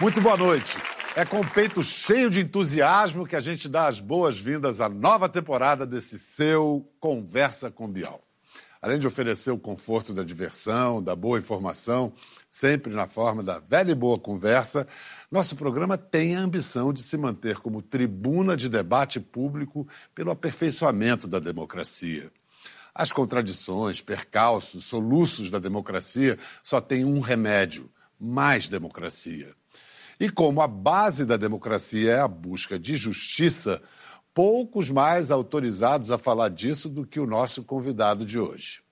Muito boa noite. É com o peito cheio de entusiasmo que a gente dá as boas-vindas à nova temporada desse seu Conversa com Bial. Além de oferecer o conforto da diversão, da boa informação, sempre na forma da velha e boa conversa, nosso programa tem a ambição de se manter como tribuna de debate público pelo aperfeiçoamento da democracia. As contradições, percalços, soluços da democracia só têm um remédio: mais democracia. E como a base da democracia é a busca de justiça, poucos mais autorizados a falar disso do que o nosso convidado de hoje.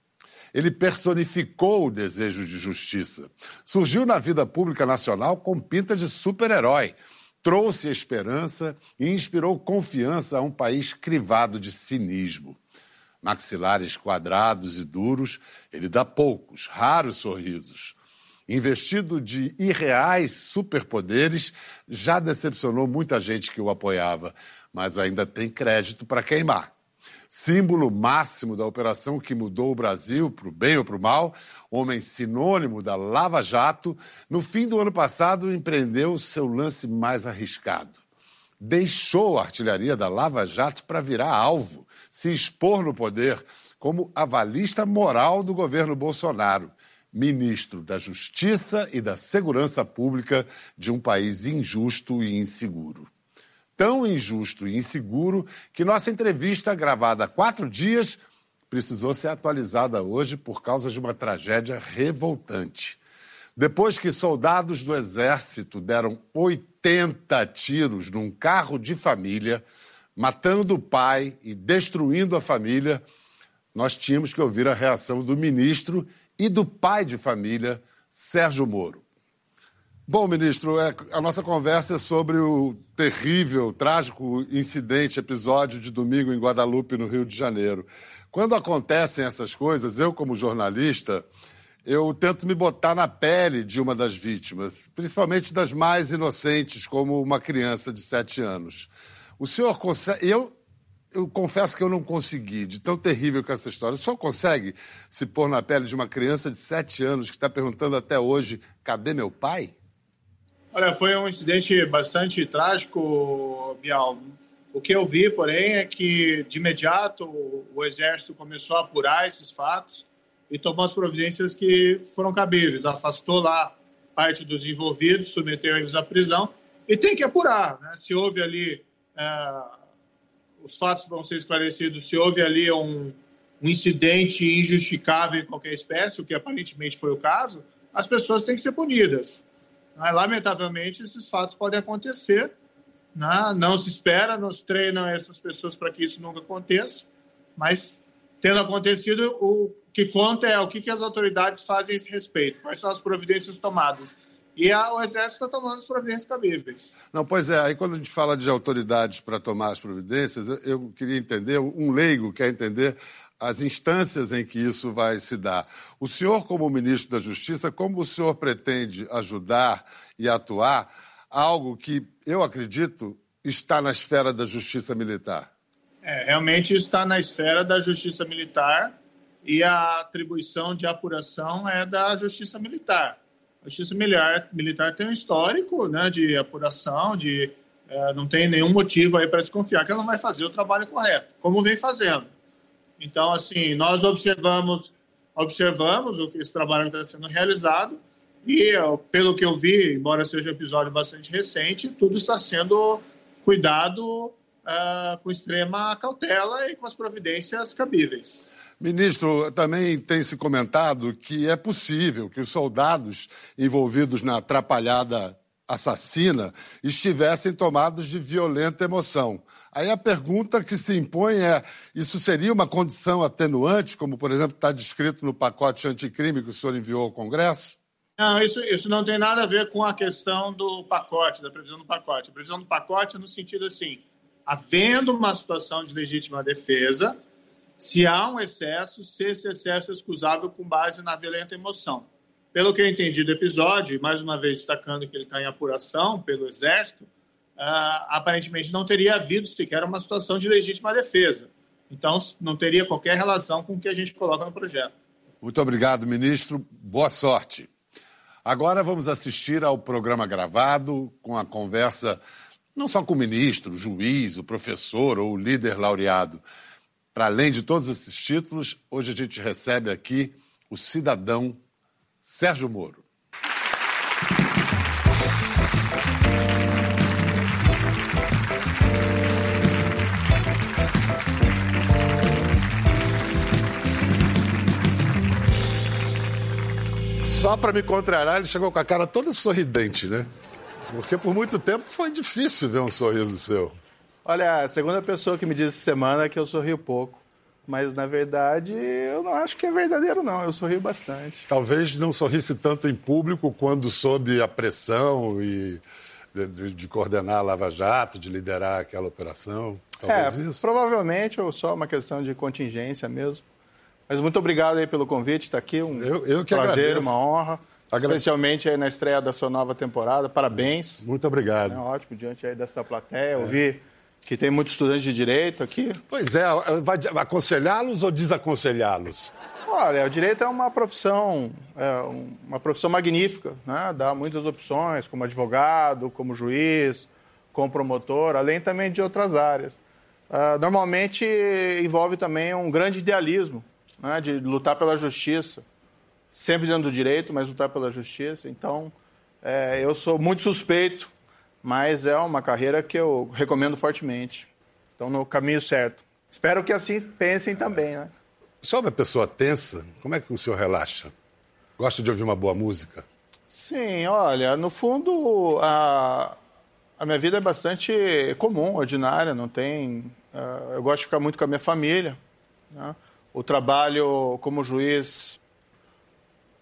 Ele personificou o desejo de justiça. Surgiu na vida pública nacional com pinta de super-herói. Trouxe esperança e inspirou confiança a um país crivado de cinismo. Maxilares quadrados e duros, ele dá poucos, raros sorrisos investido de irreais superpoderes, já decepcionou muita gente que o apoiava, mas ainda tem crédito para queimar. Símbolo máximo da operação que mudou o Brasil para o bem ou para o mal, homem sinônimo da Lava Jato, no fim do ano passado empreendeu seu lance mais arriscado. Deixou a artilharia da Lava Jato para virar alvo, se expor no poder como avalista moral do governo Bolsonaro ministro da Justiça e da Segurança Pública de um país injusto e inseguro. Tão injusto e inseguro que nossa entrevista, gravada há quatro dias, precisou ser atualizada hoje por causa de uma tragédia revoltante. Depois que soldados do Exército deram 80 tiros num carro de família, matando o pai e destruindo a família, nós tínhamos que ouvir a reação do ministro e do pai de família, Sérgio Moro. Bom, ministro, é, a nossa conversa é sobre o terrível, trágico incidente, episódio de domingo em Guadalupe, no Rio de Janeiro. Quando acontecem essas coisas, eu, como jornalista, eu tento me botar na pele de uma das vítimas, principalmente das mais inocentes, como uma criança de sete anos. O senhor consegue. Eu, eu confesso que eu não consegui, de tão terrível que é essa história. Senhor consegue se pôr na pele de uma criança de sete anos que está perguntando até hoje: cadê meu pai? Olha, foi um incidente bastante trágico, Bial. O que eu vi, porém, é que de imediato o Exército começou a apurar esses fatos e tomou as providências que foram cabíveis. Afastou lá parte dos envolvidos, submeteu eles à prisão e tem que apurar. Né? Se houve ali. Uh, os fatos vão ser esclarecidos se houve ali um, um incidente injustificável em qualquer espécie, o que aparentemente foi o caso, as pessoas têm que ser punidas. Né? Lamentavelmente, esses fatos podem acontecer. Né? Não se espera, nos treinam essas pessoas para que isso nunca aconteça, mas tendo acontecido, o que conta é o que, que as autoridades fazem a esse respeito, quais são as providências tomadas. E a, o Exército está tomando as providências cabíveis. Não, pois é, aí quando a gente fala de autoridades para tomar as providências, eu, eu queria entender, um leigo quer entender as instâncias em que isso vai se dar. O senhor, como ministro da Justiça, como o senhor pretende ajudar e atuar algo que eu acredito está na esfera da Justiça Militar? É, realmente está na esfera da Justiça Militar e a atribuição de apuração é da Justiça Militar. A Justiça Militar, militar tem um histórico né, de apuração, de é, não tem nenhum motivo aí para desconfiar que ela não vai fazer o trabalho correto, como vem fazendo. Então, assim, nós observamos, observamos o que esse trabalho está sendo realizado e, pelo que eu vi, embora seja um episódio bastante recente, tudo está sendo cuidado uh, com extrema cautela e com as providências cabíveis. Ministro, também tem se comentado que é possível que os soldados envolvidos na atrapalhada assassina estivessem tomados de violenta emoção. Aí a pergunta que se impõe é: isso seria uma condição atenuante, como, por exemplo, está descrito no pacote anticrime que o senhor enviou ao Congresso? Não, isso, isso não tem nada a ver com a questão do pacote, da previsão do pacote. A previsão do pacote é no sentido assim: havendo uma situação de legítima defesa, se há um excesso, se esse excesso é excusável com base na violenta emoção. Pelo que eu entendi do episódio, mais uma vez destacando que ele está em apuração pelo Exército, uh, aparentemente não teria havido sequer uma situação de legítima defesa. Então, não teria qualquer relação com o que a gente coloca no projeto. Muito obrigado, ministro. Boa sorte. Agora vamos assistir ao programa gravado com a conversa não só com o ministro, o juiz, o professor ou o líder laureado. Para além de todos esses títulos, hoje a gente recebe aqui o cidadão Sérgio Moro. Só para me contrariar, ele chegou com a cara toda sorridente, né? Porque por muito tempo foi difícil ver um sorriso seu. Olha, a segunda pessoa que me disse semana que eu sorrio pouco. Mas, na verdade, eu não acho que é verdadeiro, não. Eu sorrio bastante. Talvez não sorrisse tanto em público quando sob a pressão e de, de coordenar a Lava Jato, de liderar aquela operação. Talvez é, isso. provavelmente, ou só uma questão de contingência mesmo. Mas muito obrigado aí pelo convite, está aqui. Um eu, eu que prazer, agradeço. uma honra. Especialmente aí na estreia da sua nova temporada. Parabéns. Muito obrigado. É ótimo, diante aí dessa plateia. Eu vi que tem muitos estudantes de direito aqui. Pois é, vai aconselhá-los ou desaconselhá-los? Olha, o direito é uma profissão, é uma profissão magnífica, né? Dá muitas opções, como advogado, como juiz, como promotor, além também de outras áreas. Uh, normalmente envolve também um grande idealismo, né? de lutar pela justiça, sempre dentro do direito, mas lutar pela justiça. Então, é, eu sou muito suspeito, mas é uma carreira que eu recomendo fortemente. Então, no caminho certo. Espero que assim pensem também, né? É uma pessoa tensa? Como é que o senhor relaxa? Gosta de ouvir uma boa música? Sim, olha, no fundo, a, a minha vida é bastante comum, ordinária, não tem... Uh, eu gosto de ficar muito com a minha família. Né? O trabalho como juiz,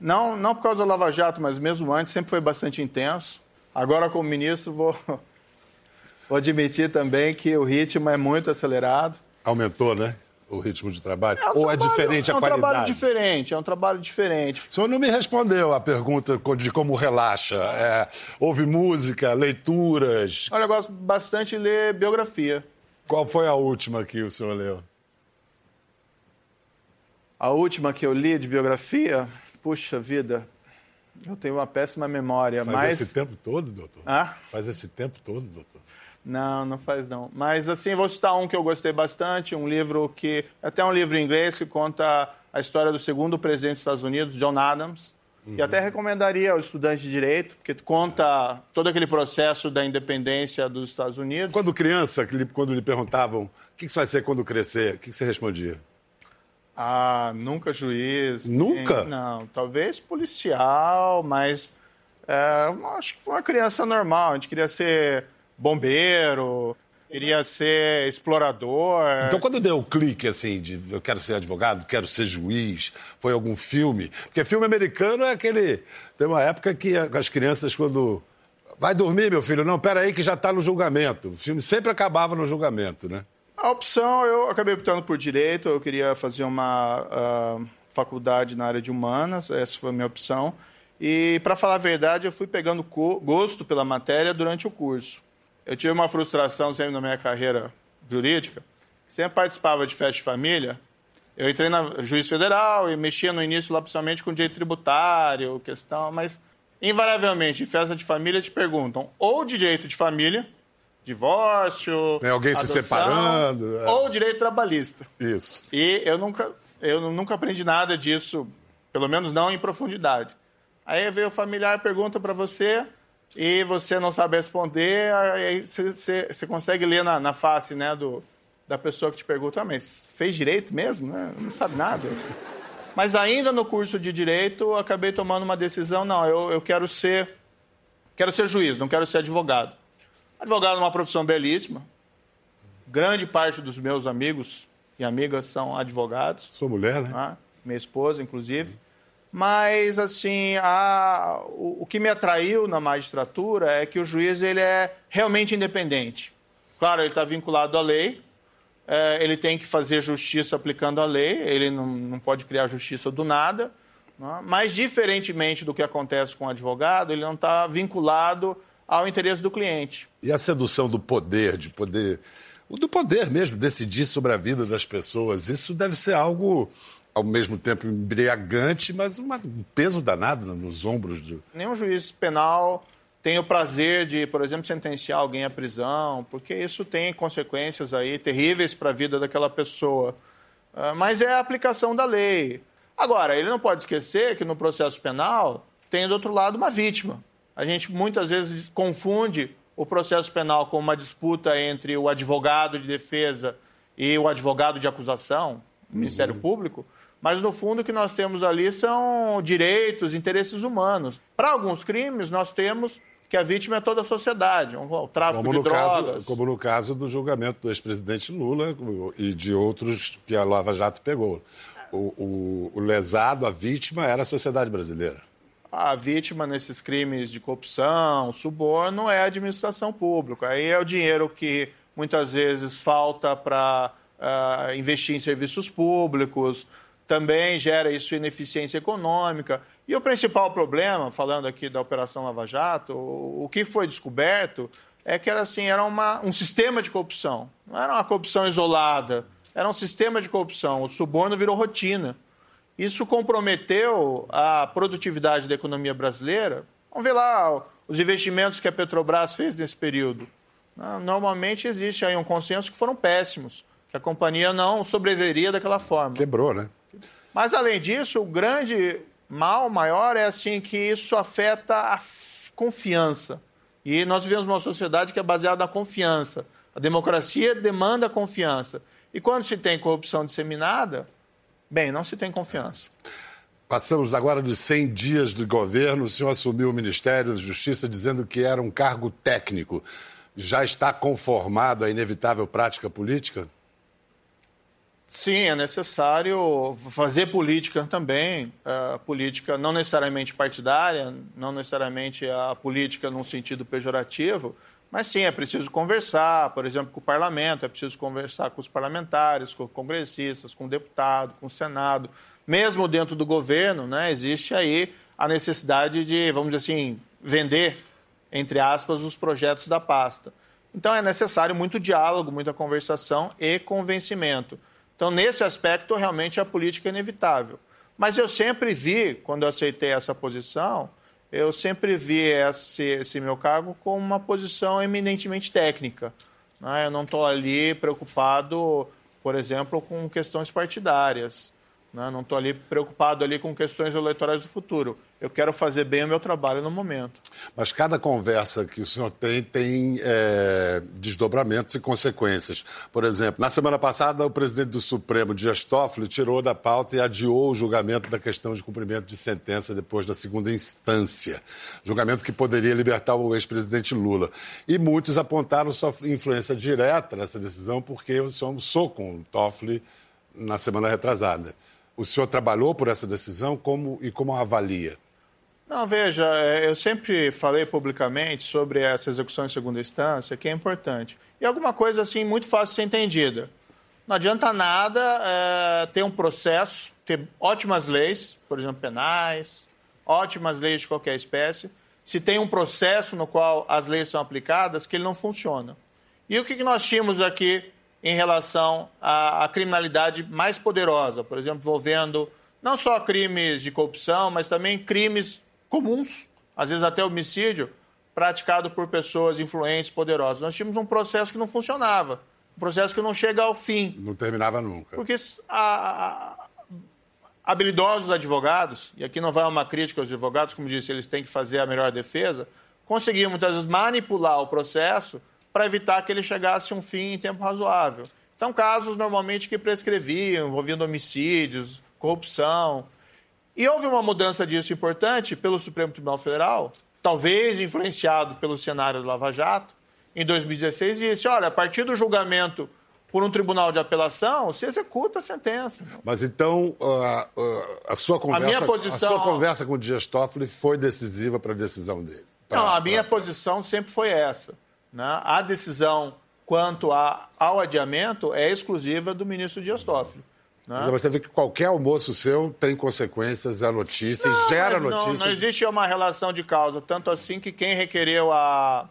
não, não por causa do Lava Jato, mas mesmo antes, sempre foi bastante intenso. Agora, como ministro, vou, vou admitir também que o ritmo é muito acelerado. Aumentou, né? o ritmo de trabalho? É um Ou é trabalho, é diferente a qualidade? É um trabalho diferente, é um trabalho diferente. O senhor não me respondeu a pergunta de como relaxa. É, ouve música, leituras? Olha, eu gosto bastante de ler biografia. Qual foi a última que o senhor leu? A última que eu li de biografia? Puxa vida, eu tenho uma péssima memória, Faz mas... esse tempo todo, doutor? Ah? Faz esse tempo todo, doutor? Não, não faz não. Mas assim, vou citar um que eu gostei bastante, um livro que até um livro em inglês que conta a história do segundo presidente dos Estados Unidos, John Adams. Uhum. E até recomendaria aos estudantes de direito, porque conta todo aquele processo da independência dos Estados Unidos. Quando criança, quando lhe perguntavam o que você vai ser quando crescer, o que você respondia? Ah, nunca juiz. Nunca? Não, talvez policial, mas é, acho que foi uma criança normal. A gente queria ser bombeiro, queria ser explorador. Então, quando deu o clique, assim, de eu quero ser advogado, quero ser juiz, foi algum filme? Porque filme americano é aquele... Tem uma época que as crianças, quando... Vai dormir, meu filho. Não, peraí que já está no julgamento. O filme sempre acabava no julgamento, né? A opção, eu acabei optando por direito. Eu queria fazer uma uh, faculdade na área de humanas. Essa foi a minha opção. E, para falar a verdade, eu fui pegando gosto pela matéria durante o curso. Eu tive uma frustração sempre na minha carreira jurídica. Sempre participava de festa de família. Eu entrei na juiz federal e mexia no início lá principalmente com direito tributário, questão, mas invariavelmente em festa de família te perguntam ou direito de família, divórcio, Tem alguém adoção, se separando, é. ou direito trabalhista. Isso. E eu nunca, eu nunca aprendi nada disso, pelo menos não em profundidade. Aí veio o familiar pergunta para você, e você não sabe responder, aí você, consegue ler na, na, face né, do, da pessoa que te pergunta, ah, mas fez direito mesmo? Né? Não sabe nada. Mas ainda no curso de direito, eu acabei tomando uma decisão, não, eu, eu quero ser quero ser juiz, não quero ser advogado. Advogado é uma profissão belíssima. Grande parte dos meus amigos e amigas são advogados. Sua mulher, né? Ah, minha esposa, inclusive. Mas, assim, a, o, que me atraiu na magistratura é que o juiz ele é realmente independente. Claro, ele está vinculado à lei, é, ele tem que fazer justiça aplicando a lei, ele não, não pode criar justiça do nada, não? É? mas, diferentemente do que acontece com o advogado, ele não está vinculado ao interesse do cliente. E a sedução do poder, de poder. Do poder mesmo, decidir sobre a vida das pessoas, isso deve ser algo ao mesmo tempo embriagante, mas uma, um peso danado nos ombros de. Nenhum juiz penal tem o prazer de, por exemplo, sentenciar alguém à prisão, porque isso tem consequências aí terríveis para a vida daquela pessoa. Uh, mas é a aplicação da lei. Agora, ele não pode esquecer que no processo penal tem do outro lado uma vítima. A gente muitas vezes confunde o processo penal com uma disputa entre o advogado de defesa e o advogado de acusação, o Ministério uhum. Público, mas no fundo o que nós temos ali são direitos, interesses humanos. Para alguns crimes, nós temos que a vítima é toda a sociedade, o tráfico como de drogas. Caso, como no caso do julgamento do ex-presidente Lula e de outros que a Lava Jato pegou. O, o, o lesado, a vítima, era a sociedade brasileira a vítima nesses crimes de corrupção, suborno, é a administração pública. Aí é o dinheiro que muitas vezes falta para uh, ah, investir em serviços públicos, também gera isso ineficiência econômica. E o principal problema, falando aqui da Operação Lava Jato, o, o que foi descoberto é que era assim, era uma, um sistema de corrupção. Não era uma corrupção isolada, era um sistema de corrupção. O suborno virou rotina. Isso comprometeu a produtividade da economia brasileira. Vamos ver lá os investimentos que a Petrobras fez nesse período. Normalmente existe aí um consenso que foram péssimos, que a companhia não sobreviveria daquela forma. Quebrou, né? Mas além disso, o grande mal maior é assim que isso afeta a confiança. E nós vivemos uma sociedade que é baseada na confiança. A democracia demanda confiança. E quando se tem corrupção disseminada, Bem, não se tem confiança. Passamos agora de 100 dias de governo. O senhor assumiu o Ministério da Justiça dizendo que era um cargo técnico. Já está conformado à inevitável prática política? Sim, é necessário fazer política também, uh, política não necessariamente partidária, não necessariamente a política num sentido pejorativo, mas sim, é preciso conversar, por exemplo, com o parlamento, é preciso conversar com os parlamentares, com congressistas, com o deputado, com o Senado. Mesmo dentro do governo, né, existe aí a necessidade de, vamos dizer assim, vender, entre aspas, os projetos da pasta. Então é necessário muito diálogo, muita conversação e convencimento. Então, nesse aspecto, realmente a política é inevitável. Mas eu sempre vi, quando eu aceitei essa posição, eu sempre vi esse, esse meu cargo como uma posição eminentemente técnica. Né? Eu não estou ali preocupado, por exemplo, com questões partidárias. Né? Não estou ali preocupado ali com questões eleitorais do futuro. Eu quero fazer bem o meu trabalho no momento. Mas cada conversa que o senhor tem tem é, desdobramentos e consequências. Por exemplo, na semana passada, o presidente do Supremo, Dias Toffoli, tirou da pauta e adiou o julgamento da questão de cumprimento de sentença depois da segunda instância. Julgamento que poderia libertar o ex-presidente Lula. E muitos apontaram sua influência direta nessa decisão porque eu sou com o Toffoli na semana retrasada. O senhor trabalhou por essa decisão como, e como a avalia? Não, veja, é, eu sempre falei publicamente sobre essa execução em segunda instância, que é importante. E alguma coisa assim muito fácil de ser entendida. Não adianta nada é, ter um processo, ter ótimas leis, por exemplo, penais, ótimas leis de qualquer espécie, se tem um processo no qual as leis são aplicadas que ele não funciona. E o que nós tínhamos aqui em relação à, à criminalidade mais poderosa, por exemplo, envolvendo não só crimes de corrupção, mas também crimes comuns, às vezes até homicídio, praticado por pessoas influentes, poderosas. Nós tínhamos um processo que não funcionava, um processo que não chega ao fim. Não terminava nunca. Porque a, a, habilidosos advogados, e aqui não vai uma crítica aos advogados, como disse, eles têm que fazer a melhor defesa, conseguiam muitas vezes manipular o processo para evitar que ele chegasse a um fim em tempo razoável. Então, casos normalmente que prescreviam, envolvendo homicídios, corrupção. E houve uma mudança disso importante pelo Supremo Tribunal Federal, talvez influenciado pelo cenário do Lava Jato, em 2016, e disse: olha, a partir do julgamento por um tribunal de apelação, se executa a sentença. Mas então a, a, sua, conversa, a, posição... a sua conversa com o Dias Toffoli foi decisiva para a decisão dele? Pra, Não, a minha pra... posição sempre foi essa. Né? A decisão quanto a, ao adiamento é exclusiva do ministro Dias Toffoli. Né? Você vê que qualquer almoço seu tem consequências, é notícia, não, gera notícia. Não, não existe uma relação de causa, tanto assim que quem requereu, a,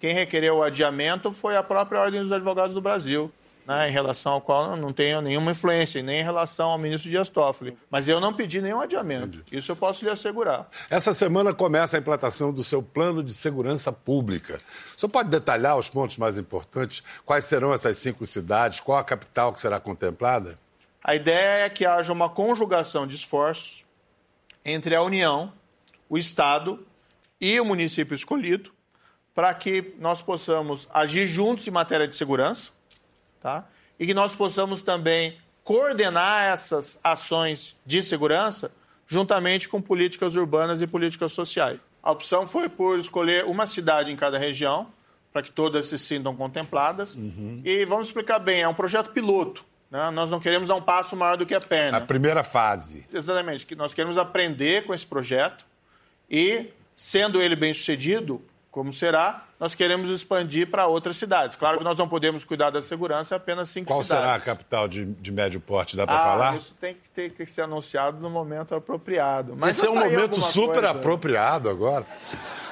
quem requereu o adiamento foi a própria Ordem dos Advogados do Brasil. Né, em relação ao qual eu não tenho nenhuma influência, nem em relação ao ministro Dias Toffoli. Mas eu não pedi nenhum adiamento. Isso eu posso lhe assegurar. Essa semana começa a implantação do seu plano de segurança pública. O senhor pode detalhar os pontos mais importantes? Quais serão essas cinco cidades? Qual a capital que será contemplada? A ideia é que haja uma conjugação de esforços entre a União, o Estado e o município escolhido para que nós possamos agir juntos em matéria de segurança, tá? E que nós possamos também coordenar essas ações de segurança juntamente com políticas urbanas e políticas sociais. A opção foi por escolher uma cidade em cada região, para que todas se sintam contempladas. Uhum. E vamos explicar bem, é um projeto piloto. Né? Nós não queremos dar um passo maior do que a perna. A primeira fase. Exatamente, que nós queremos aprender com esse projeto e, sendo ele bem sucedido, como será, nós queremos expandir para outras cidades. Claro que nós não podemos cuidar da segurança apenas cinco Qual cidades. Qual será a capital de, de médio porte? Dá para ah, falar? Isso tem que, ter, que ser anunciado no momento apropriado. Mas Esse é um momento super coisa... apropriado agora.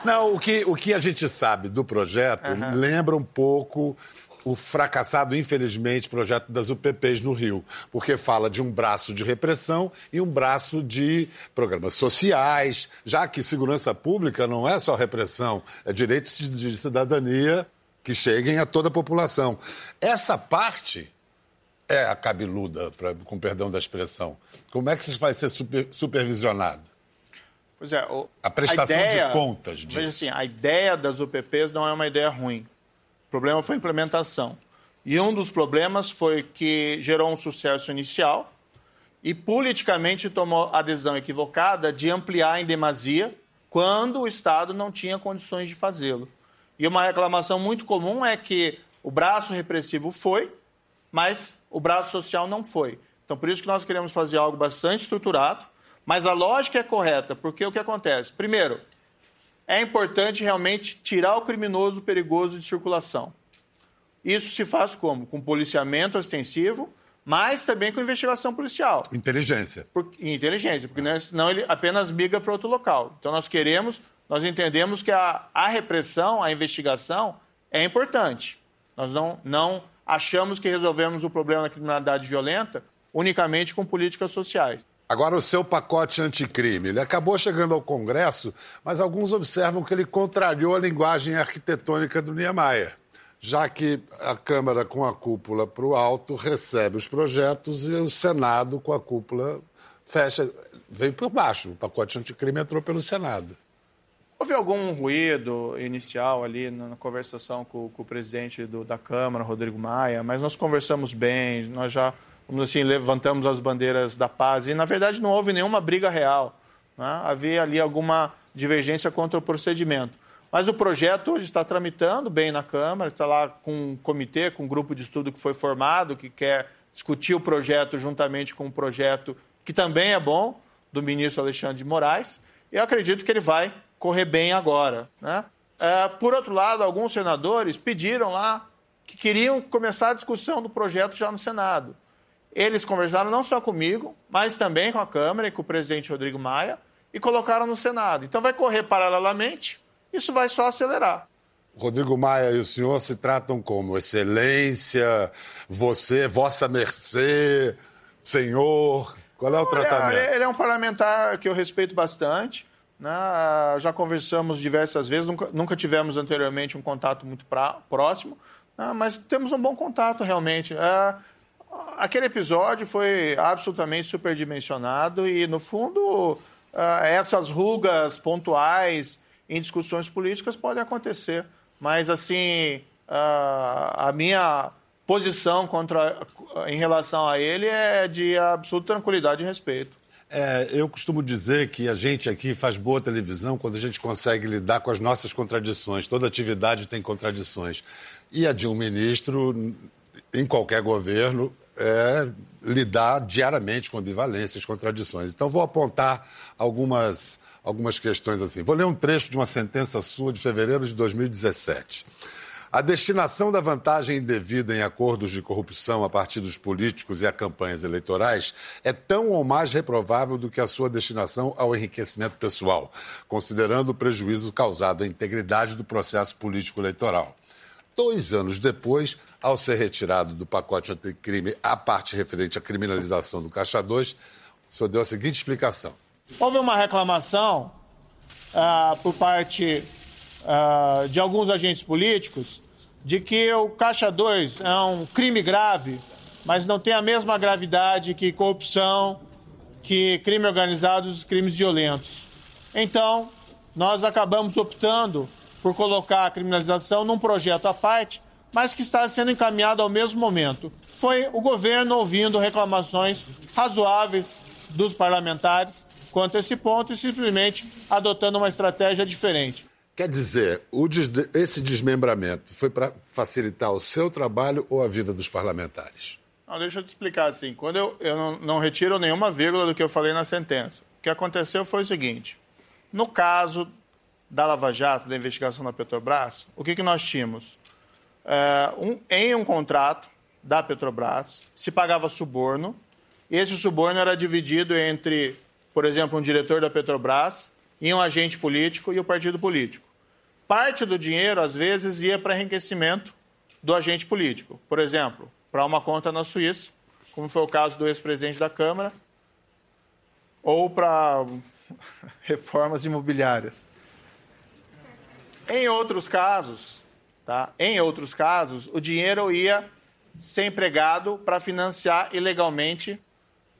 Não, o que, o que a gente sabe do projeto uhum. lembra um pouco o fracassado, infelizmente, projeto das UPPs no Rio, porque fala de um braço de repressão e um braço de programas sociais, já que segurança pública não é só repressão, é direitos de cidadania que cheguem a toda a população. Essa parte é a cabeluda, pra, com perdão da expressão. Como é que isso vai ser super, supervisionado? Pois é, o, a prestação a ideia, de contas disso. Veja assim, a ideia das UPPs não é uma ideia ruim. O problema foi a implementação. E um dos problemas foi que gerou um sucesso inicial e politicamente tomou a decisão equivocada de ampliar em demasia quando o Estado não tinha condições de fazê-lo. E uma reclamação muito comum é que o braço repressivo foi, mas o braço social não foi. Então, por isso que nós queremos fazer algo bastante estruturado, mas a lógica é correta, porque o que acontece? Primeiro, é importante realmente tirar o criminoso perigoso de circulação. Isso se faz como? Com policiamento ostensivo, mas também com investigação policial. Inteligência. Por, inteligência, porque é. senão ele apenas migra para outro local. Então nós queremos, nós entendemos que a, a repressão, a investigação é importante. Nós não, não achamos que resolvemos o problema da criminalidade violenta unicamente com políticas sociais. Agora, o seu pacote anticrime. Ele acabou chegando ao Congresso, mas alguns observam que ele contrariou a linguagem arquitetônica do Niemeyer, já que a Câmara, com a cúpula para o alto, recebe os projetos e o Senado, com a cúpula, fecha. Veio por baixo. O pacote anticrime entrou pelo Senado. Houve algum ruído inicial ali na conversação com, com o presidente do, da Câmara, Rodrigo Maia, mas nós conversamos bem, nós já vamos assim, levantamos as bandeiras da paz. E, na verdade, não houve nenhuma briga real. Né? Havia ali alguma divergência contra o procedimento. Mas o projeto hoje está tramitando bem na Câmara, está lá com um comitê, com um grupo de estudo que foi formado, que quer discutir o projeto juntamente com um projeto que também é bom, do ministro Alexandre de Moraes. E eu acredito que ele vai correr bem agora. Né? É, por outro lado, alguns senadores pediram lá que queriam começar a discussão do projeto já no Senado. Eles conversaram não só comigo, mas também com a Câmara e com o presidente Rodrigo Maia e colocaram no Senado. Então vai correr paralelamente, isso vai só acelerar. Rodrigo Maia e o senhor se tratam como excelência, você, vossa mercê, senhor. Qual é o tratamento? Ele, ele é um parlamentar que eu respeito bastante. Né? Já conversamos diversas vezes, nunca, nunca tivemos anteriormente um contato muito pra, próximo, né? mas temos um bom contato realmente. É, aquele episódio foi absolutamente superdimensionado e, no fundo, uh, essas rugas pontuais em discussões políticas podem acontecer. Mas, assim, uh, a minha posição contra, em relação a ele é de absoluta tranquilidade e respeito. É, eu costumo dizer que a gente aqui faz boa televisão quando a gente consegue lidar com as nossas contradições. Toda atividade tem contradições. E a de um ministro, em qualquer governo, é lidar diariamente com ambivalências, contradições. Então, vou apontar algumas, algumas questões assim. Vou ler um trecho de uma sentença sua de fevereiro de 2017. A destinação da vantagem indevida em acordos de corrupção a partidos políticos e a campanhas eleitorais é tão ou mais reprovável do que a sua destinação ao enriquecimento pessoal, considerando o prejuízo causado à integridade do processo político eleitoral. Dois anos depois, ao ser retirado do pacote anticrime a parte referente à criminalização do Caixa 2, o senhor deu a seguinte explicação. Houve uma reclamação ah, por parte ah, de alguns agentes políticos de que o Caixa 2 é um crime grave, mas não tem a mesma gravidade que corrupção, que crime organizado e crimes violentos. Então, nós acabamos optando por colocar a criminalização num projeto à parte, mas que está sendo encaminhado ao mesmo momento. Foi o governo ouvindo reclamações razoáveis dos parlamentares quanto a esse ponto e simplesmente adotando uma estratégia diferente. Quer dizer, esse desmembramento foi para facilitar o seu trabalho ou a vida dos parlamentares? Não, deixa eu te explicar assim. Quando eu, eu não, não retiro nenhuma vírgula do que eu falei na sentença. O que aconteceu foi o seguinte: no caso da Lava Jato, da investigação da Petrobras, o que, que nós tínhamos? É, um, em um contrato da Petrobras, se pagava suborno, e esse suborno era dividido entre, por exemplo, um diretor da Petrobras e um agente político e o partido político. Parte do dinheiro, às vezes, ia para enriquecimento do agente político. Por exemplo, para uma conta na Suíça, como foi o caso do ex-presidente da Câmara, ou para reformas imobiliárias. Em outros casos, tá? Em outros casos, o dinheiro ia ser empregado para financiar ilegalmente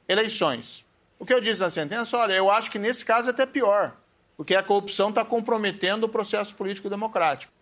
eleições. O que eu disse na sentença, olha, eu acho que nesse caso é até pior, porque a corrupção está comprometendo o processo político democrático.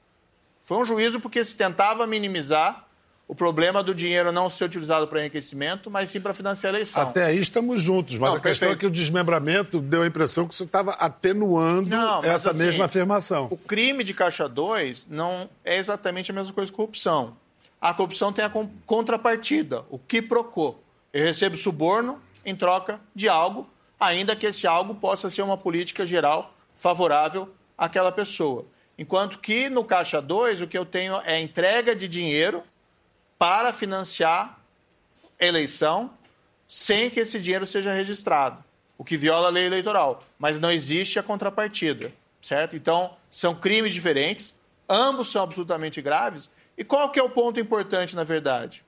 Foi um juízo porque se tentava minimizar o problema do dinheiro não ser utilizado para enriquecimento, mas sim para financiar a eleição. Até aí estamos juntos, mas não, a questão é que o desmembramento deu a impressão que você estava atenuando não, essa assim, mesma afirmação. O crime de Caixa 2 não é exatamente a mesma coisa que corrupção. A corrupção tem a contrapartida, o que procou. Eu recebo suborno em troca de algo, ainda que esse algo possa ser uma política geral favorável àquela pessoa. Enquanto que no Caixa 2 o que eu tenho é entrega de dinheiro para financiar eleição sem que esse dinheiro seja registrado, o que viola a lei eleitoral. Mas não existe a contrapartida, certo? Então, são crimes diferentes, ambos são absolutamente graves. E qual que é o ponto importante, na verdade?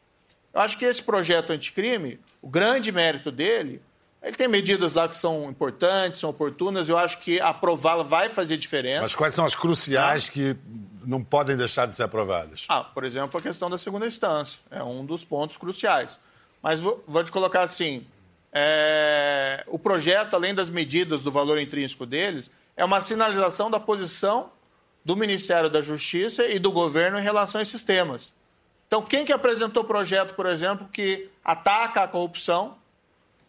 Eu acho que esse projeto anticrime, o grande mérito dele, ele tem medidas lá que são importantes, são oportunas. Eu acho que aprová-la vai fazer diferença. Mas quais são as cruciais tá? que não podem deixar de ser aprovadas? Ah, por exemplo, a questão da segunda instância. É um dos pontos cruciais. Mas vou, vou te colocar assim: é, o projeto, além das medidas do valor intrínseco deles, é uma sinalização da posição do Ministério da Justiça e do governo em relação a esses temas. Então, quem que apresentou o projeto, por exemplo, que ataca a corrupção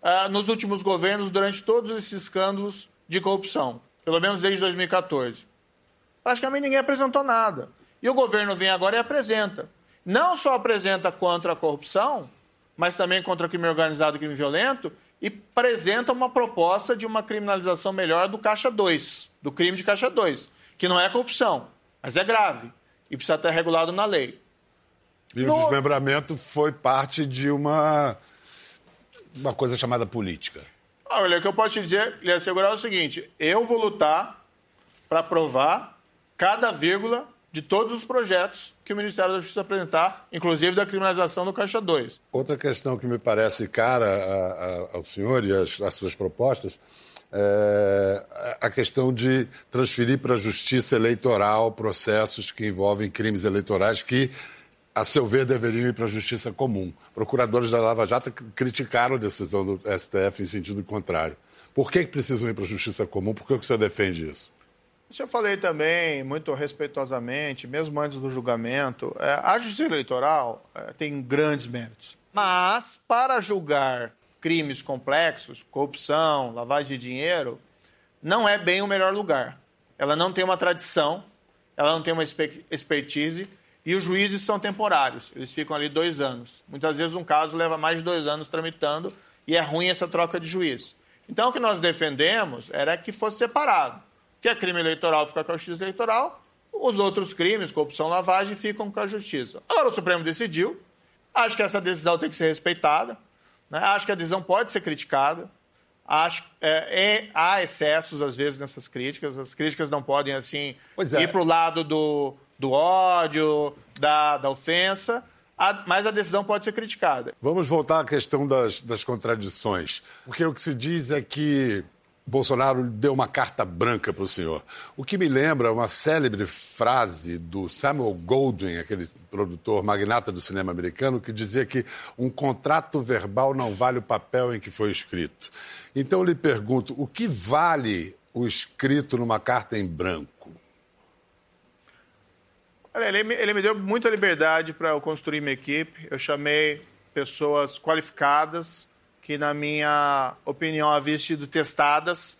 uh, nos últimos governos durante todos esses escândalos de corrupção? Pelo menos desde 2014 praticamente ninguém apresentou nada. E o governo vem agora e apresenta. Não só apresenta contra a corrupção, mas também contra o crime organizado e crime violento, e apresenta uma proposta de uma criminalização melhor do Caixa 2, do crime de Caixa 2, que não é corrupção, mas é grave e precisa estar regulado na lei. E no... o desmembramento foi parte de uma, uma coisa chamada política. Olha, o que eu posso te dizer, lhe assegurar é o seguinte: eu vou lutar para provar cada vírgula de todos os projetos que o Ministério da Justiça apresentar, inclusive da criminalização do Caixa 2. Outra questão que me parece cara a, a, ao senhor e as suas propostas é a questão de transferir para a justiça eleitoral processos que envolvem crimes eleitorais que, a seu ver, deveriam ir para a justiça comum. Procuradores da Lava Jato criticaram a decisão do STF em sentido contrário. Por que, precisam ir para a justiça comum? Por que senhor defende isso? Isso eu falei também, muito respeitosamente, mesmo antes do julgamento. É, a justiça eleitoral é, tem grandes méritos. Mas, para julgar crimes complexos, corrupção, lavagem de dinheiro, não é bem o melhor lugar. Ela não tem uma tradição, ela não tem uma expertise e os juízes são temporários. Eles ficam ali dois anos. Muitas vezes um caso leva mais de dois anos tramitando e é ruim essa troca de juiz. Então, o que nós defendemos era que fosse separado que é crime eleitoral fica com a justiça eleitoral, os outros crimes, corrupção, lavagem, ficam com a justiça. Agora o Supremo decidiu, acho que essa decisão tem que ser respeitada, né? acho que a decisão pode ser criticada, acho é, é, há excessos às vezes nessas críticas, as críticas não podem assim é. ir para o lado do, do ódio, da, da ofensa, a, mas a decisão pode ser criticada. Vamos voltar à questão das, das contradições. Porque o que se diz é que Bolsonaro deu uma carta branca para o senhor. O que me lembra uma célebre frase do Samuel Goldwyn, aquele produtor magnata do cinema americano, que dizia que um contrato verbal não vale o papel em que foi escrito. Então eu lhe pergunto: o que vale o escrito numa carta em branco? Ele, me, ele me deu muita liberdade para eu construir minha equipe. Eu chamei pessoas qualificadas que, na minha opinião, haviam sido testadas,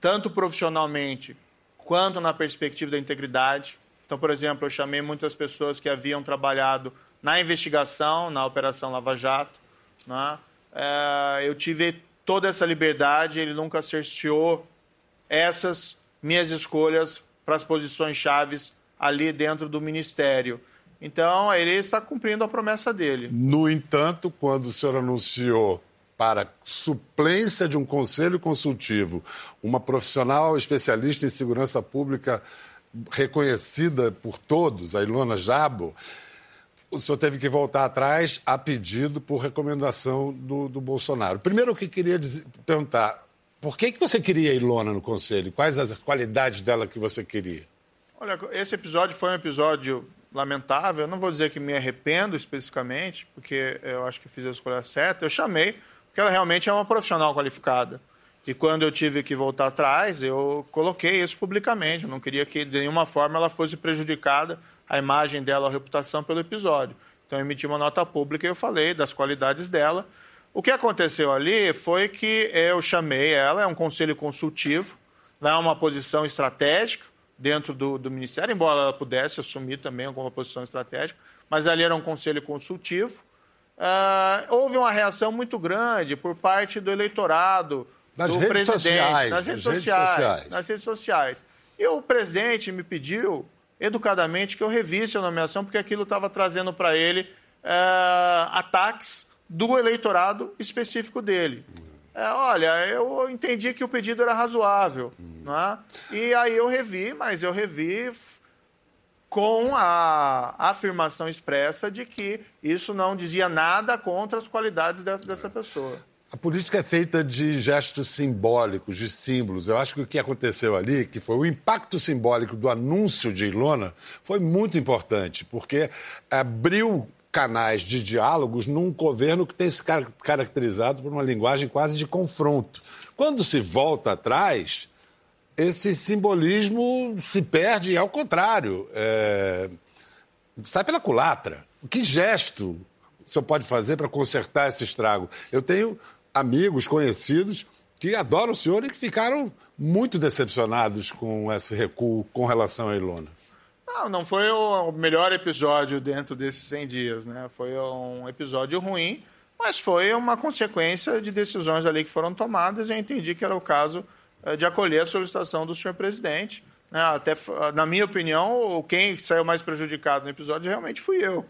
tanto profissionalmente quanto na perspectiva da integridade. Então, por exemplo, eu chamei muitas pessoas que haviam trabalhado na investigação, na Operação Lava Jato. Né? É, eu tive toda essa liberdade, ele nunca cerceou essas minhas escolhas para as posições chaves ali dentro do Ministério. Então, ele está cumprindo a promessa dele. No entanto, quando o senhor anunciou para suplência de um conselho consultivo, uma profissional especialista em segurança pública reconhecida por todos, a Ilona Jabo, o senhor teve que voltar atrás a pedido por recomendação do, do Bolsonaro. Primeiro, eu que queria dizer, perguntar, por que, que você queria a Ilona no conselho? Quais as qualidades dela que você queria? Olha, esse episódio foi um episódio lamentável. Eu não vou dizer que me arrependo especificamente, porque eu acho que fiz a escolha certa. Eu chamei porque ela realmente é uma profissional qualificada. E quando eu tive que voltar atrás, eu coloquei isso publicamente. Eu não queria que de nenhuma forma ela fosse prejudicada a imagem dela, a reputação pelo episódio. Então eu emiti uma nota pública e eu falei das qualidades dela. O que aconteceu ali foi que eu chamei ela, é um conselho consultivo, não é uma posição estratégica dentro do, do Ministério, embora ela pudesse assumir também alguma posição estratégica, mas ali era um conselho consultivo. Uh, houve uma reação muito grande por parte do eleitorado, nas do redes presidente, sociais, nas redes, sociais, sociais, nas redes sociais. E o presidente me pediu, educadamente, que eu revisse a nomeação, porque aquilo estava trazendo para ele uh, ataques do eleitorado específico dele. É, olha, eu entendi que o pedido era razoável, hum. né? e aí eu revi, mas eu revi com a afirmação expressa de que isso não dizia nada contra as qualidades dessa pessoa. A política é feita de gestos simbólicos, de símbolos. Eu acho que o que aconteceu ali, que foi o impacto simbólico do anúncio de Ilona, foi muito importante, porque abriu canais de diálogos num governo que tem se caracterizado por uma linguagem quase de confronto. Quando se volta atrás, esse simbolismo se perde ao contrário, é... sai pela culatra. Que gesto o senhor pode fazer para consertar esse estrago? Eu tenho amigos, conhecidos, que adoram o senhor e que ficaram muito decepcionados com esse recuo com relação a Ilona. Não, não foi o melhor episódio dentro desses 100 dias, né? Foi um episódio ruim, mas foi uma consequência de decisões ali que foram tomadas e eu entendi que era o caso eh, de acolher a solicitação do senhor presidente. Né? Até, na minha opinião, quem saiu mais prejudicado no episódio realmente fui eu.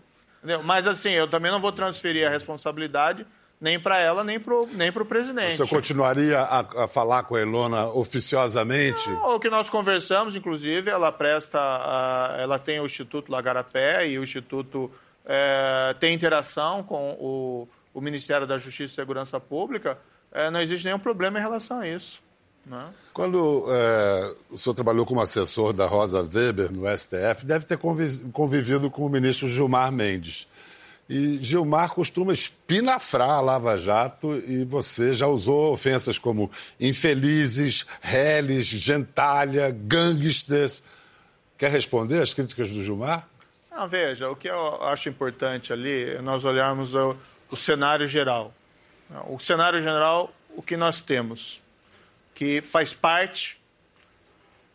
Mas assim, eu também não vou transferir a responsabilidade nem para ela, nem para o nem presidente. Você continuaria a, a, falar com a Elona oficiosamente? Não, o que nós conversamos, inclusive, ela presta, a, ela tem o Instituto Lagarapé e o Instituto é, tem interação com o, o, Ministério da Justiça e Segurança Pública. É, não existe nenhum problema em relação a isso. Né? Quando é, o senhor trabalhou como assessor da Rosa Weber no STF, deve ter convivido com o ministro Gilmar Mendes. E Gilmar costuma espinafrar a Lava Jato e você já usou ofensas como infelizes, reles, gentalha, gangsters. Quer responder às críticas do Gilmar? Não, veja, o que eu acho importante ali é nós olharmos o, o cenário geral. O cenário geral, o que nós temos? que faz parte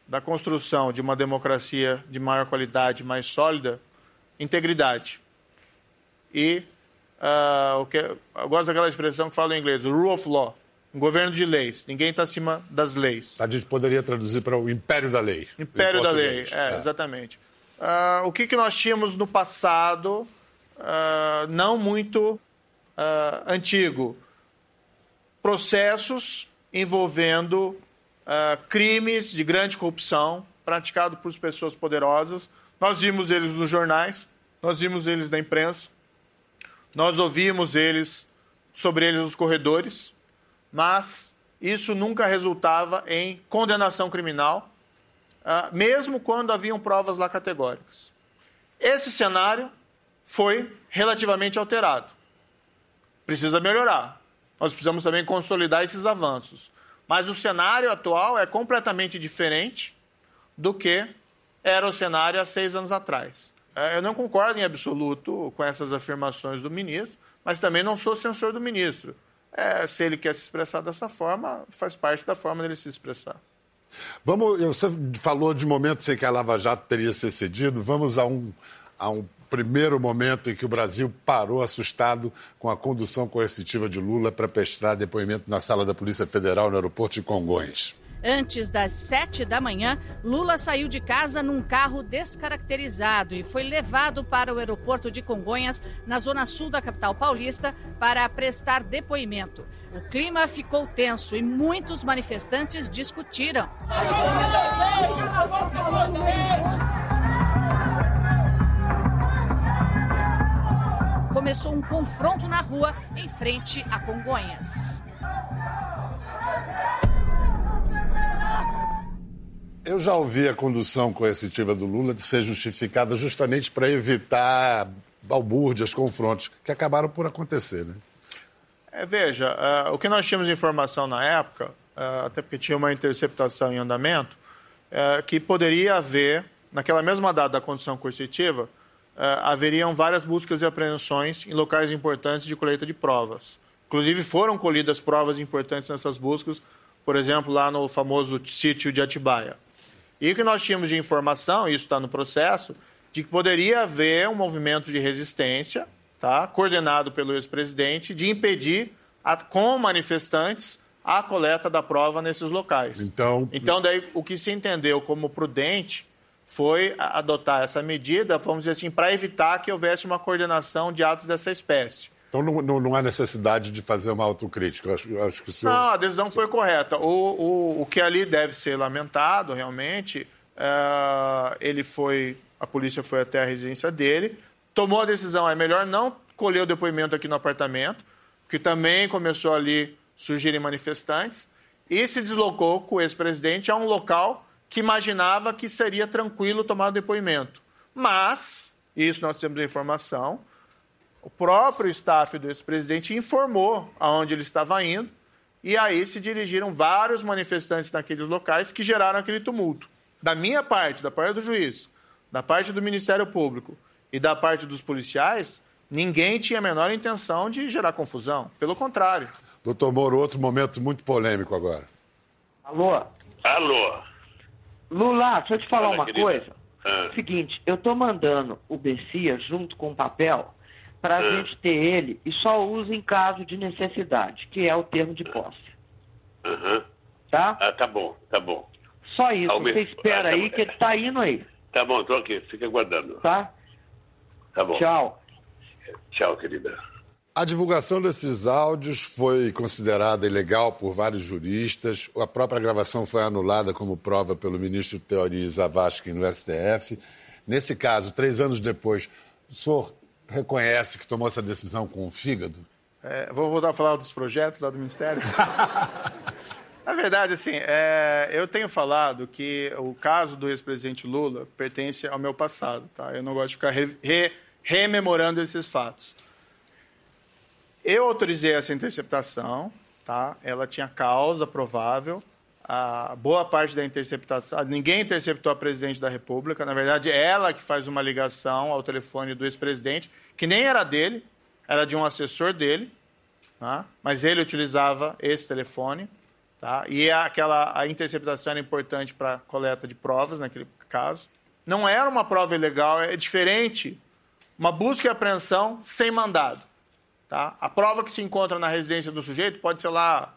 da construção de uma democracia de maior qualidade, mais sólida, integridade. E uh, o que, eu gosto daquela expressão que fala em inglês, rule of law, um governo de leis. Ninguém está acima das leis. A gente poderia traduzir para o império da lei. Império da lei, é, é. exatamente. Uh, o que, que nós tínhamos no passado, uh, não muito antigo? Processos envolvendo uh, crimes de grande corrupção praticados por pessoas poderosas Nós vimos eles nos jornais, nós vimos eles na imprensa, nós ouvimos eles sobre eles nos corredores, mas isso nunca resultava em condenação criminal, ah, mesmo quando haviam provas lá categóricas. Esse cenário foi relativamente alterado. Precisa melhorar. Nós precisamos também consolidar esses avanços. Mas o cenário atual é completamente diferente do que era o cenário há seis anos atrás. É, eu não concordo em absoluto com essas afirmações do ministro, mas também não sou censor do ministro. É, se ele quer se expressar dessa forma, faz parte da forma dele se expressar. Vamos, você falou de momentos em que a Lava Jato teria se cedido. Vamos a um, a um primeiro momento em que o Brasil parou assustado com a condução coercitiva de Lula para prestar depoimento na sala da Polícia Federal no aeroporto de Congonhas. Antes das sete da manhã, Lula saiu de casa num carro descaracterizado e foi levado para o aeroporto de Congonhas, na zona sul da capital paulista, para prestar depoimento. O clima ficou tenso e muitos manifestantes discutiram. Começou um confronto na rua em frente a Congonhas. Eu já ouvi a condução coercitiva do Lula de ser justificada justamente para evitar balbúrdias, confrontos, que acabaram por acontecer, né? É, veja, uh, o que nós tínhamos informação na época, uh, até porque tinha uma interceptação em andamento, uh, que poderia haver, naquela mesma data da condução coercitiva, haveriam várias buscas e apreensões em locais importantes de colheita de provas. Inclusive, foram colhidas provas importantes nessas buscas, por exemplo, lá no famoso sítio de Atibaia. E o que nós tínhamos de informação, isso está no processo, de que poderia haver um movimento de resistência, tá, coordenado pelo ex-presidente, de impedir, a, com manifestantes, a coleta da prova nesses locais. Então, então daí, o que se entendeu como prudente foi adotar essa medida, vamos dizer assim, para evitar que houvesse uma coordenação de atos dessa espécie. Então não, não, não há necessidade de fazer uma autocrítica. Eu acho, eu acho que senhor... Não, a decisão foi correta. O, o, o que ali deve ser lamentado, realmente, é, ele foi. A polícia foi até a residência dele, tomou a decisão, é melhor não colher o depoimento aqui no apartamento, que também começou ali surgirem manifestantes, e se deslocou com o ex-presidente a um local que imaginava que seria tranquilo tomar o depoimento. Mas, isso nós temos a informação, o próprio staff do ex-presidente informou aonde ele estava indo, e aí se dirigiram vários manifestantes naqueles locais que geraram aquele tumulto. Da minha parte, da parte do juiz, da parte do Ministério Público e da parte dos policiais, ninguém tinha a menor intenção de gerar confusão. Pelo contrário. Doutor Moro, outro momento muito polêmico agora. Alô? Alô? Lula, deixa eu te falar Fala, uma querida. coisa. Ah. Seguinte, eu tô mandando o Bessia junto com o papel para a é. gente ter ele e só usa em caso de necessidade, que é o termo de posse. Uhum. Tá? Ah, tá bom, tá bom. Só isso, Ao você espera ah, tá aí bom. que ele tá indo aí. Tá bom, tô aqui, fica aguardando. Tá? Tá bom. Tchau. Tchau, querida. A divulgação desses áudios foi considerada ilegal por vários juristas. A própria gravação foi anulada como prova pelo ministro Teori Zavascki no STF. Nesse caso, três anos depois, o senhor reconhece que tomou essa decisão com o fígado? É, vou voltar a falar dos projetos lá do Ministério. Na verdade, assim, é, eu tenho falado que o caso do ex-presidente Lula pertence ao meu passado, tá? Eu não gosto de ficar re, re, rememorando esses fatos. Eu autorizei essa interceptação, tá? Ela tinha causa provável. A boa parte da interceptação, ninguém interceptou a presidente da República. Na verdade, ela que faz uma ligação ao telefone do ex-presidente que nem era dele, era de um assessor dele, tá? mas ele utilizava esse telefone. Tá? E é aquela, a interceptação era importante para coleta de provas naquele caso. Não era uma prova ilegal, é diferente. Uma busca e apreensão sem mandado. Tá? A prova que se encontra na residência do sujeito pode ser lá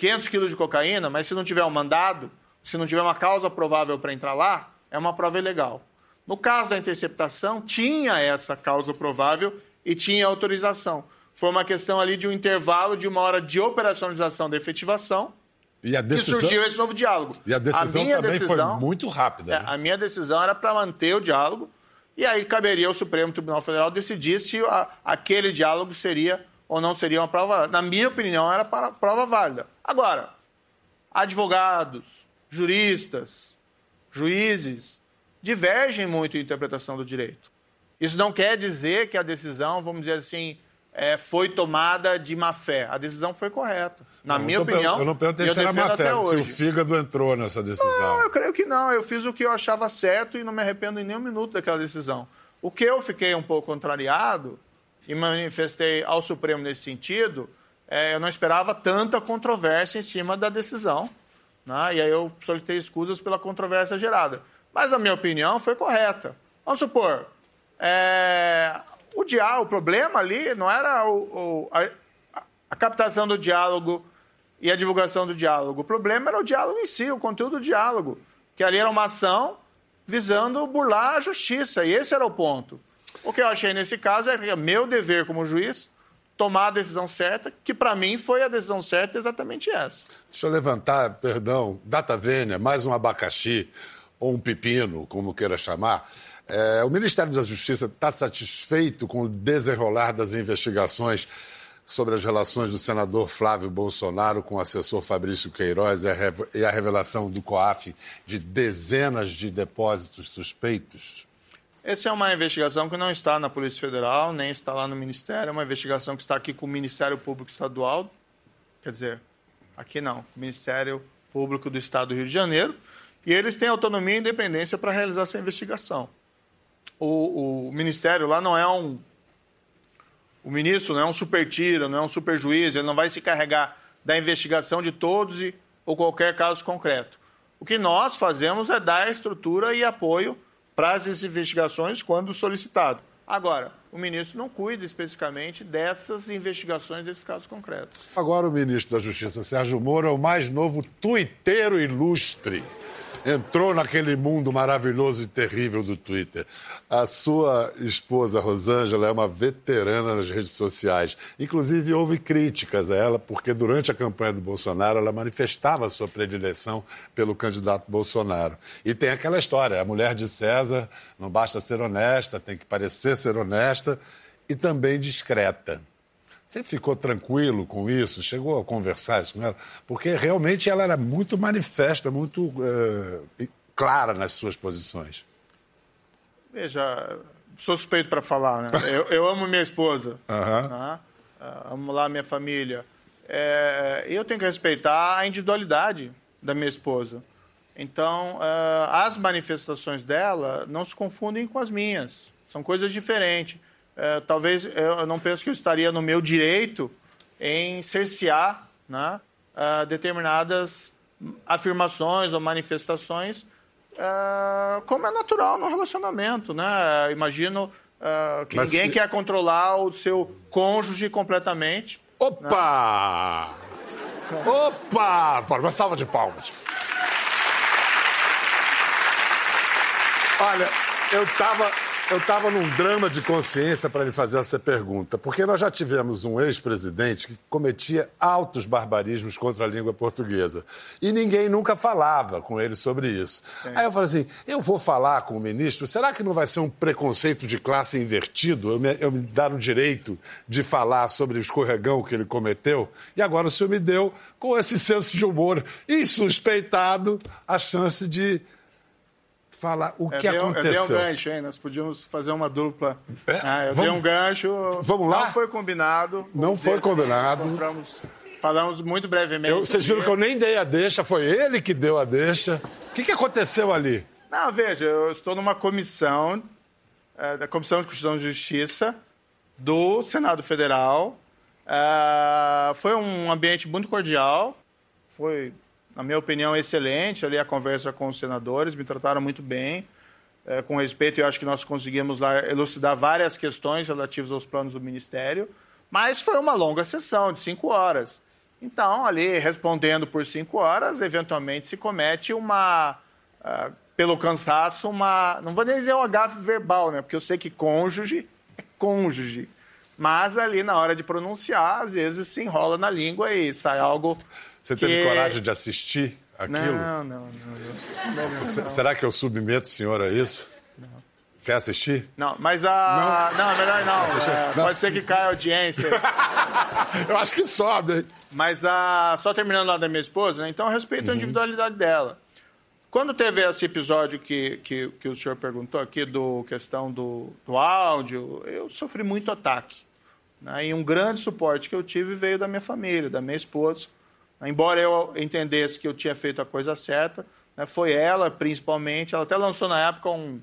500 quilos de cocaína, mas se não tiver um mandado, se não tiver uma causa provável para entrar lá, é uma prova ilegal. No caso da interceptação, tinha essa causa provável e tinha autorização. Foi uma questão ali de um intervalo de uma hora de operacionalização da efetivação e a decisão... que surgiu esse novo diálogo. E a decisão a também decisão, foi muito rápida. É, né? A minha decisão era para manter o diálogo e aí caberia ao Supremo Tribunal Federal decidir se a, aquele diálogo seria ou não seria uma prova válida. Na minha opinião, era para prova válida. Agora, advogados, juristas, juízes divergem muito em interpretação do direito. Isso não quer dizer que a decisão, vamos dizer assim, é, foi tomada de má fé. A decisão foi correta. Na não, minha opinião. Eu não perguntei se era má fé, se o fígado entrou nessa decisão. Não, eu creio que não. Eu fiz o que eu achava certo e não me arrependo em nenhum minuto daquela decisão. O que eu fiquei um pouco contrariado e manifestei ao Supremo nesse sentido, é, eu não esperava tanta controvérsia em cima da decisão. Né? E aí eu solicitei escusas pela controvérsia gerada. Mas a minha opinião foi correta. Vamos supor, é, o diálogo, o problema ali não era o, o, a, a, captação do diálogo e a divulgação do diálogo. O problema era o diálogo em si, o conteúdo do diálogo. Que ali era uma ação visando burlar a justiça. E esse era o ponto. O que eu achei nesse caso é que é meu dever como juiz tomar a decisão certa, que para mim foi a decisão certa exatamente essa. Deixa eu levantar, perdão, data vênia, mais um abacaxi ou um pepino, como queira chamar. É, o Ministério da Justiça está satisfeito com o desenrolar das investigações sobre as relações do senador Flávio Bolsonaro com o assessor Fabrício Queiroz e a revelação do COAF de dezenas de depósitos suspeitos? Essa é uma investigação que não está na Polícia Federal, nem está lá no Ministério, é uma investigação que está aqui com o Ministério Público Estadual, quer dizer, aqui não, Ministério Público do Estado do Rio de Janeiro, e eles têm autonomia e independência para realizar essa investigação o, o ministério lá não é um. O ministro não é um super tira, não é um super juiz, ele não vai se carregar da investigação de todos e, ou qualquer caso concreto. O que nós fazemos é dar estrutura e apoio para as investigações quando solicitado. Agora, o ministro não cuida especificamente dessas investigações, desses casos concretos. Agora, o ministro da Justiça, Sérgio Moro, é o mais novo tuiteiro ilustre entrou naquele mundo maravilhoso e terrível do Twitter. A sua esposa, Rosângela, é uma veterana nas redes sociais. Inclusive, houve críticas a ela, porque durante a campanha do Bolsonaro ela manifestava sua predileção pelo candidato Bolsonaro. E tem aquela história: a mulher de César não basta ser honesta, tem que parecer ser honesta e também discreta. Você ficou tranquilo com isso? Chegou a conversar isso com ela? Porque realmente ela era muito manifesta, muito uh, clara nas suas posições. Veja, sou suspeito para falar, né? Eu, eu, amo minha esposa, uhum. né? amo lá minha família. É, eu tenho que respeitar a individualidade da minha esposa. Então, uh, as manifestações dela não se confundem com as minhas. São coisas diferentes é, talvez eu não penso que eu estaria no meu direito em cercear né, uh, determinadas afirmações ou manifestações, uh, como é natural no relacionamento. Né? Imagino uh, que Mas ninguém se... quer controlar o seu cônjuge completamente. Opa! Né? Opa! Uma salva de palmas. Olha, eu estava eu estava num drama de consciência para lhe fazer essa pergunta, porque nós já tivemos um ex-presidente que cometia altos barbarismos contra a língua portuguesa. E ninguém nunca falava com ele sobre isso. Sim. Aí eu falei assim: eu vou falar com o ministro, será que não vai ser um preconceito de classe invertido? Eu me, eu me dar o direito de falar sobre o escorregão que ele cometeu? E agora o senhor me deu, com esse senso de humor insuspeitado, a chance de falar o que dei, aconteceu. Eu dei um gancho, hein? Nós podíamos fazer uma dupla. É? Ah, eu Vamos... dei um gancho. Vamos lá? Não foi combinado. Não foi assim, combinado. Compramos, falamos muito brevemente. Eu, vocês viram que eu nem dei a deixa, foi ele que deu a deixa. O que, que aconteceu ali? Não, veja, eu estou numa comissão, é, da Comissão de Constituição e Justiça do Senado Federal. É, foi um ambiente muito cordial, foi na minha opinião, excelente ali a conversa com os senadores, me trataram muito bem, é, com respeito, e eu acho que nós conseguimos lá elucidar várias questões relativas aos planos do Ministério, mas foi uma longa sessão, de cinco horas. Então, ali, respondendo por cinco horas, eventualmente se comete uma, uh, pelo cansaço, uma, não vou nem dizer um agafe verbal, né, porque eu sei que cônjuge é cônjuge, mas ali na hora de pronunciar, às vezes se enrola na língua e sai algo Você que... teve coragem de assistir aquilo? Não, não, não. não, não Será que eu submeto o senhor a isso? Não. Quer assistir? Não, mas a. Não, não melhor não. É, não. Pode ser que caia a audiência. eu acho que sobe, hein? Mas a. Só terminando lá da minha esposa, né? então eu respeito uhum. a individualidade dela. Quando teve esse episódio que, que, que o senhor perguntou aqui, do questão do, do áudio, eu sofri muito ataque. Né? E um grande suporte que eu tive veio da minha família, da minha esposa. Embora eu entendesse que eu tinha feito a coisa certa, né? foi ela, principalmente. Ela até lançou na época um,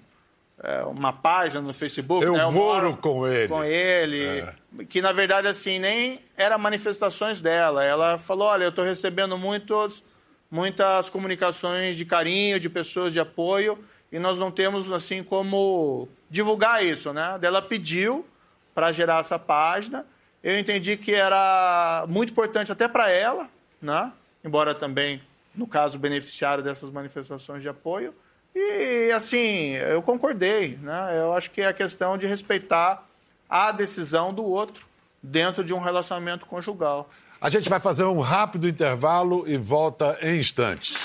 é, uma página no Facebook. Eu né? moro com ele. Com ele. É. Que, na verdade, assim, nem era manifestações dela. Ela falou, olha, eu estou recebendo muitos muitas comunicações de carinho, de pessoas de apoio, e nós não temos assim como divulgar isso, né? Ela pediu para gerar essa página. Eu entendi que era muito importante até para ela, né? Embora também, no caso, beneficiário dessas manifestações de apoio. E assim, eu concordei, né? Eu acho que é a questão de respeitar a decisão do outro dentro de um relacionamento conjugal. A gente vai fazer um rápido intervalo e volta em instantes.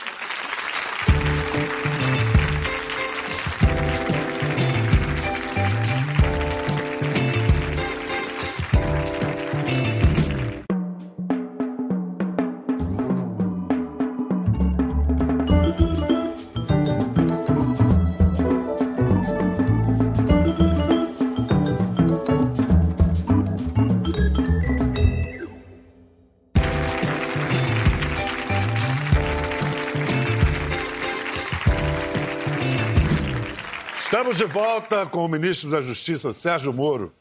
De volta com o ministro da Justiça, Sérgio Moro.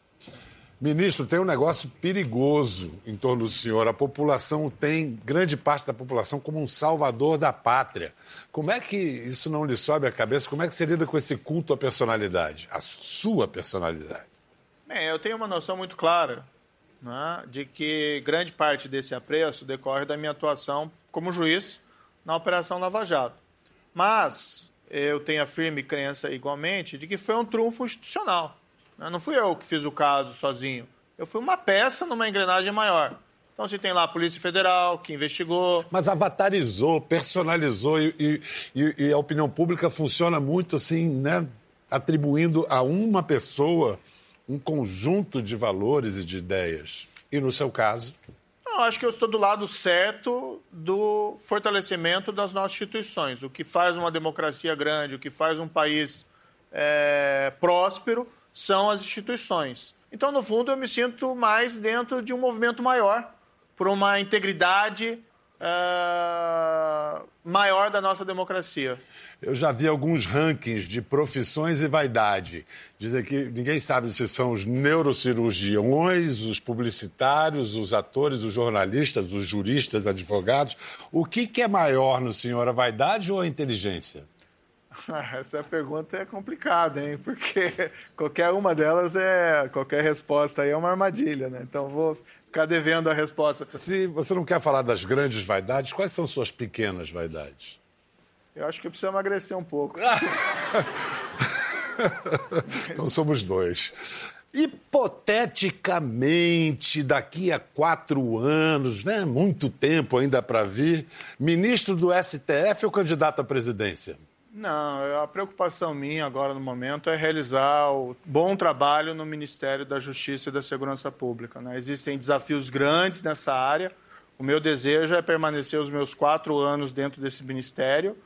Ministro, tem um negócio perigoso em torno do senhor. A população tem, grande parte da população, como um salvador da pátria. Como é que isso não lhe sobe a cabeça? Como é que você lida com esse culto à personalidade, à sua personalidade? Bem, eu tenho uma noção muito clara né, de que grande parte desse apreço decorre da minha atuação como juiz na Operação Lava Jato. Mas eu tenho a firme crença igualmente de que foi um trunfo institucional. Né? Não fui eu que fiz o caso sozinho. Eu fui uma peça numa engrenagem maior. Então, você tem lá a Polícia Federal, que investigou. Mas avatarizou, personalizou e, e, e a opinião pública funciona muito assim, né? Atribuindo a uma pessoa um conjunto de valores e de ideias. E no seu caso, não, acho que eu estou do lado certo do fortalecimento das nossas instituições. O que faz uma democracia grande, o que faz um país é, próspero são as instituições. Então, no fundo, eu me sinto mais dentro de um movimento maior, por uma integridade uh, maior da nossa democracia. Eu já vi alguns rankings de profissões e vaidade. Dizem que ninguém sabe se são os neurocirurgiões, os publicitários, os atores, os jornalistas, os juristas, advogados. O que, que é maior no senhor, a vaidade ou a inteligência? Essa pergunta é complicada, hein? Porque qualquer uma delas é. Qualquer resposta aí é uma armadilha, né? Então vou ficar devendo a resposta. Se você não quer falar das grandes vaidades, quais são suas pequenas vaidades? Eu acho que eu preciso emagrecer um pouco. então somos dois. Hipoteticamente, daqui a quatro anos, né? muito tempo ainda para vir, ministro do STF ou candidato à presidência? Não, a preocupação minha agora no momento é realizar o bom trabalho no Ministério da Justiça e da Segurança Pública. Né? Existem desafios grandes nessa área. O meu desejo é permanecer os meus quatro anos dentro desse ministério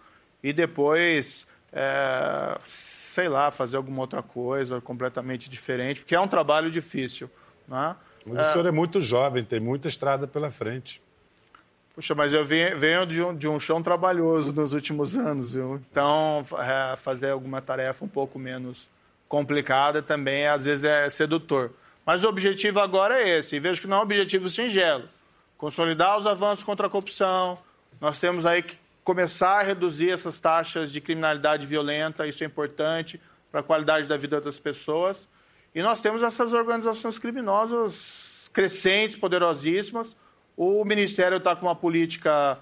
e depois, é, sei lá, fazer alguma outra coisa completamente diferente, porque é um trabalho difícil. Né? Mas o senhor é muito jovem, tem muita estrada pela frente. Puxa, mas eu venho de um, de um chão trabalhoso nos últimos anos, viu? Então, é, fazer alguma tarefa um pouco menos complicada também, às vezes, é sedutor. Mas o objetivo agora é esse, e vejo que não é um objetivo singelo. Consolidar os avanços contra a corrupção. Nós temos aí que começar a reduzir essas taxas de criminalidade violenta, isso é importante para a qualidade da vida das pessoas. E nós temos essas organizações criminosas crescentes, poderosíssimas, o Ministério está com uma política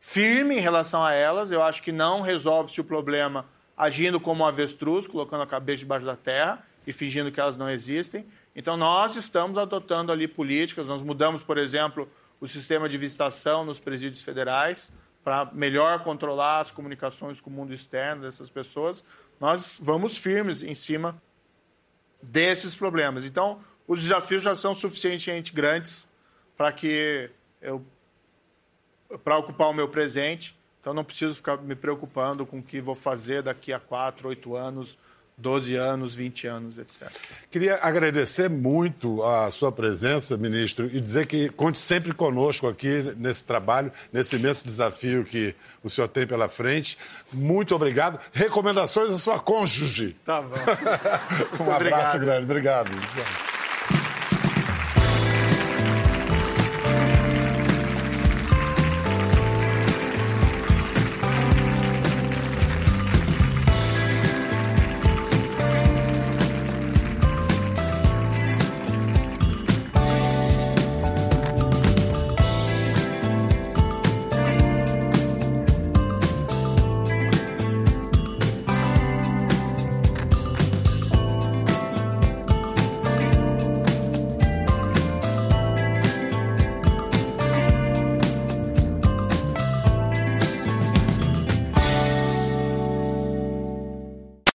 firme em relação a elas. Eu acho que não resolve-se o problema agindo como um avestruz, colocando a cabeça debaixo da terra e fingindo que elas não existem. Então, nós estamos adotando ali políticas. Nós mudamos, por exemplo, o sistema de visitação nos presídios federais para melhor controlar as comunicações com o mundo externo dessas pessoas. Nós vamos firmes em cima desses problemas. Então, os desafios já são suficientemente grandes para que eu para ocupar o meu presente. Então, não preciso ficar me preocupando com o que vou fazer daqui a quatro, oito anos 12 anos, 20 anos, etc. Queria agradecer muito a sua presença, ministro, e dizer que conte sempre conosco aqui nesse trabalho, nesse imenso desafio que o senhor tem pela frente. Muito obrigado. Recomendações à sua cônjuge. Tá bom. um abraço obrigado. grande. Obrigado.